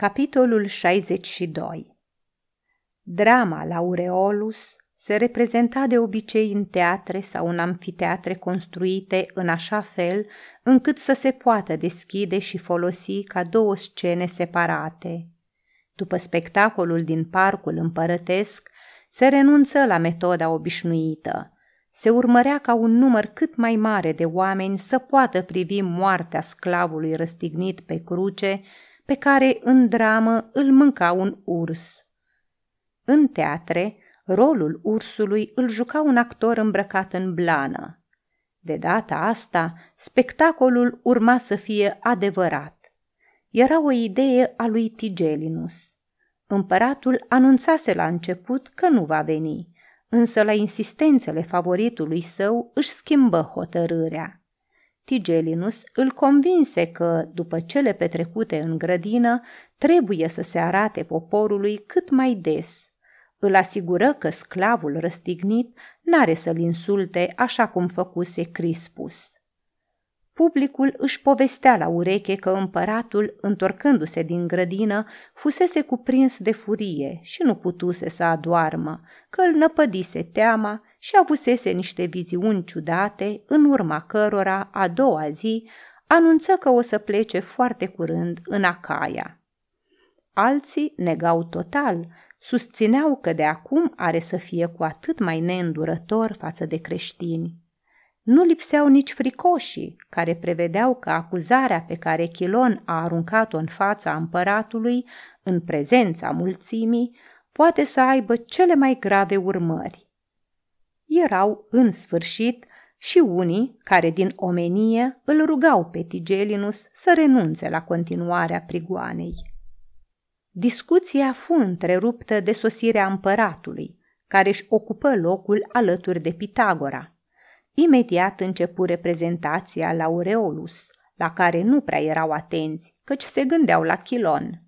Capitolul 62 Drama Laureolus se reprezenta de obicei în teatre sau în amfiteatre construite în așa fel încât să se poată deschide și folosi ca două scene separate. După spectacolul din parcul împărătesc, se renunță la metoda obișnuită. Se urmărea ca un număr cât mai mare de oameni să poată privi moartea sclavului răstignit pe cruce pe care în dramă îl mânca un urs. În teatre, rolul ursului îl juca un actor îmbrăcat în blană. De data asta, spectacolul urma să fie adevărat. Era o idee a lui Tigelinus. Împăratul anunțase la început că nu va veni, însă la insistențele favoritului său își schimbă hotărârea. Tigelinus îl convinse că, după cele petrecute în grădină, trebuie să se arate poporului cât mai des. Îl asigură că sclavul răstignit n-are să-l insulte așa cum făcuse Crispus. Publicul își povestea la ureche că împăratul, întorcându-se din grădină, fusese cuprins de furie și nu putuse să adoarmă, că îl năpădise teama și avusese niște viziuni ciudate, în urma cărora, a doua zi, anunță că o să plece foarte curând în Acaia. Alții negau total, susțineau că de acum are să fie cu atât mai neîndurător față de creștini. Nu lipseau nici fricoșii, care prevedeau că acuzarea pe care Chilon a aruncat-o în fața împăratului, în prezența mulțimii, poate să aibă cele mai grave urmări erau, în sfârșit, și unii care din omenie îl rugau pe Tigelinus să renunțe la continuarea prigoanei. Discuția fu întreruptă de sosirea împăratului, care își ocupă locul alături de Pitagora. Imediat începu reprezentația Laureolus, la care nu prea erau atenți, căci se gândeau la Chilon.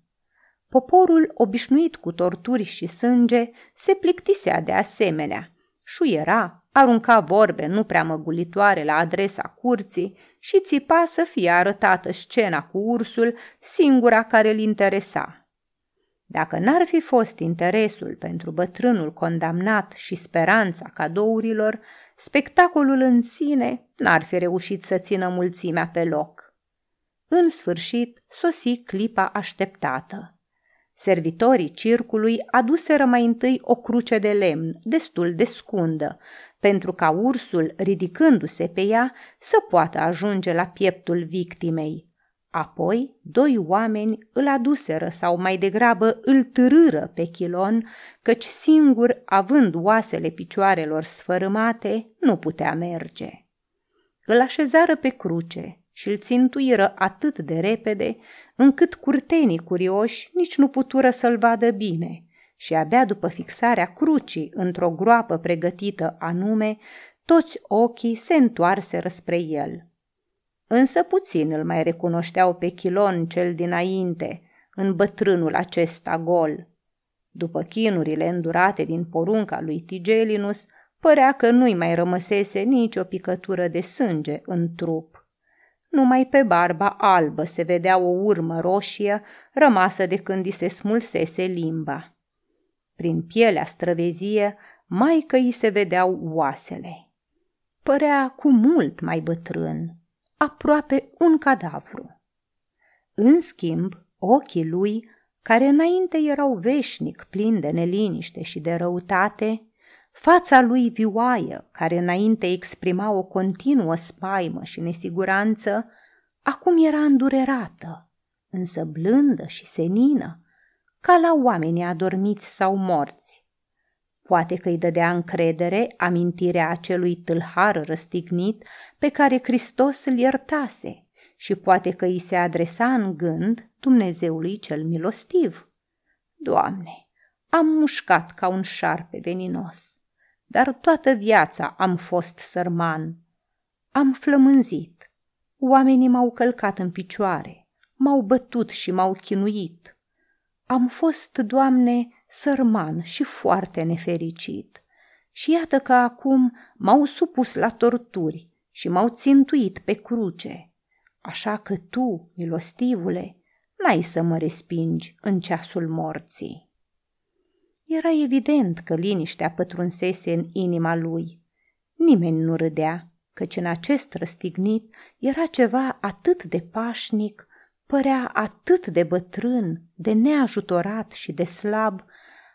Poporul, obișnuit cu torturi și sânge, se plictisea de asemenea șuiera, arunca vorbe nu prea măgulitoare la adresa curții și țipa să fie arătată scena cu ursul, singura care îl interesa. Dacă n-ar fi fost interesul pentru bătrânul condamnat și speranța cadourilor, spectacolul în sine n-ar fi reușit să țină mulțimea pe loc. În sfârșit, sosi clipa așteptată. Servitorii circului aduseră mai întâi o cruce de lemn, destul de scundă, pentru ca ursul, ridicându-se pe ea, să poată ajunge la pieptul victimei. Apoi, doi oameni îl aduseră sau mai degrabă îl târâră pe chilon, căci singur, având oasele picioarelor sfărâmate, nu putea merge. Îl așezară pe cruce și îl țintuiră atât de repede încât curtenii curioși nici nu putură să-l vadă bine și abia după fixarea crucii într-o groapă pregătită anume, toți ochii se întoarseră spre el. Însă puțin îl mai recunoșteau pe Chilon cel dinainte, în bătrânul acesta gol. După chinurile îndurate din porunca lui Tigelinus, părea că nu-i mai rămăsese nicio picătură de sânge în trup. Numai pe barba albă se vedea o urmă roșie rămasă de când i se smulsese limba. Prin pielea străvezie, mai că îi se vedeau oasele. Părea cu mult mai bătrân, aproape un cadavru. În schimb, ochii lui, care înainte erau veșnic plini de neliniște și de răutate, Fața lui vioaie, care înainte exprima o continuă spaimă și nesiguranță, acum era îndurerată, însă blândă și senină, ca la oamenii adormiți sau morți. Poate că îi dădea încredere amintirea acelui tâlhar răstignit pe care Hristos îl iertase și poate că îi se adresa în gând Dumnezeului cel milostiv. Doamne, am mușcat ca un șarpe veninos dar toată viața am fost sărman. Am flămânzit. Oamenii m-au călcat în picioare, m-au bătut și m-au chinuit. Am fost, Doamne, sărman și foarte nefericit. Și iată că acum m-au supus la torturi și m-au țintuit pe cruce. Așa că tu, milostivule, n-ai să mă respingi în ceasul morții. Era evident că liniștea pătrunsese în inima lui. Nimeni nu râdea, căci în acest răstignit era ceva atât de pașnic, părea atât de bătrân, de neajutorat și de slab,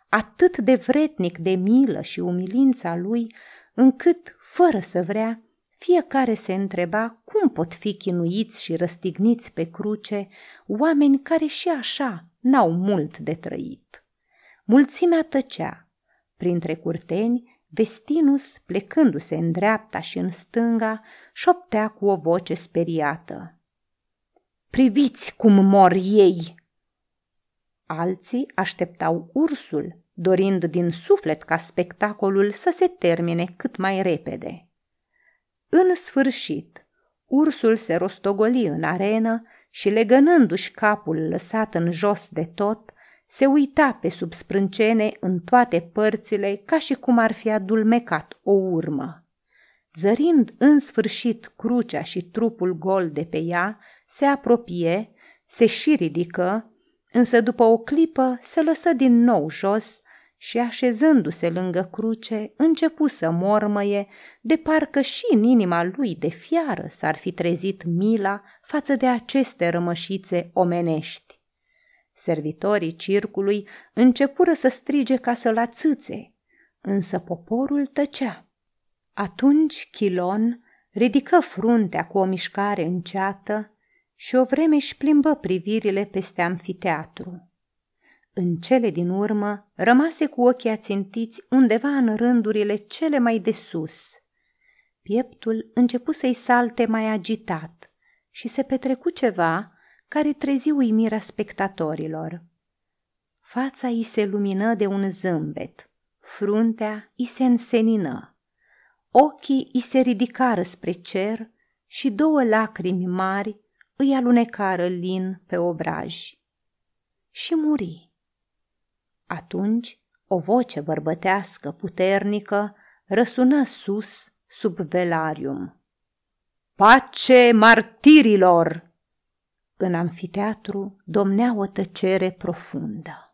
atât de vretnic de milă și umilința lui, încât, fără să vrea, fiecare se întreba cum pot fi chinuiți și răstigniți pe cruce oameni care și așa n-au mult de trăit. Mulțimea tăcea. Printre curteni, Vestinus, plecându-se în dreapta și în stânga, șoptea cu o voce speriată. Priviți cum mor ei! Alții așteptau ursul, dorind din suflet ca spectacolul să se termine cât mai repede. În sfârșit, ursul se rostogoli în arenă și legănându-și capul lăsat în jos de tot, se uita pe sub sprâncene în toate părțile ca și cum ar fi adulmecat o urmă. Zărind în sfârșit crucea și trupul gol de pe ea, se apropie, se și ridică, însă după o clipă se lăsă din nou jos și așezându-se lângă cruce, începu să mormăie, de parcă și în inima lui de fiară s-ar fi trezit mila față de aceste rămășițe omenești. Servitorii circului începură să strige ca să-l ațâțe, însă poporul tăcea. Atunci Chilon ridică fruntea cu o mișcare înceată și o vreme își plimbă privirile peste amfiteatru. În cele din urmă rămase cu ochii ațintiți undeva în rândurile cele mai de sus. Pieptul începu să-i salte mai agitat și se petrecu ceva care trezi uimirea spectatorilor. Fața îi se lumină de un zâmbet, fruntea îi se însenină, ochii îi se ridicară spre cer și două lacrimi mari îi alunecară lin pe obraj. Și muri. Atunci o voce bărbătească puternică răsună sus sub velarium. Pace martirilor! În amfiteatru domnea o tăcere profundă.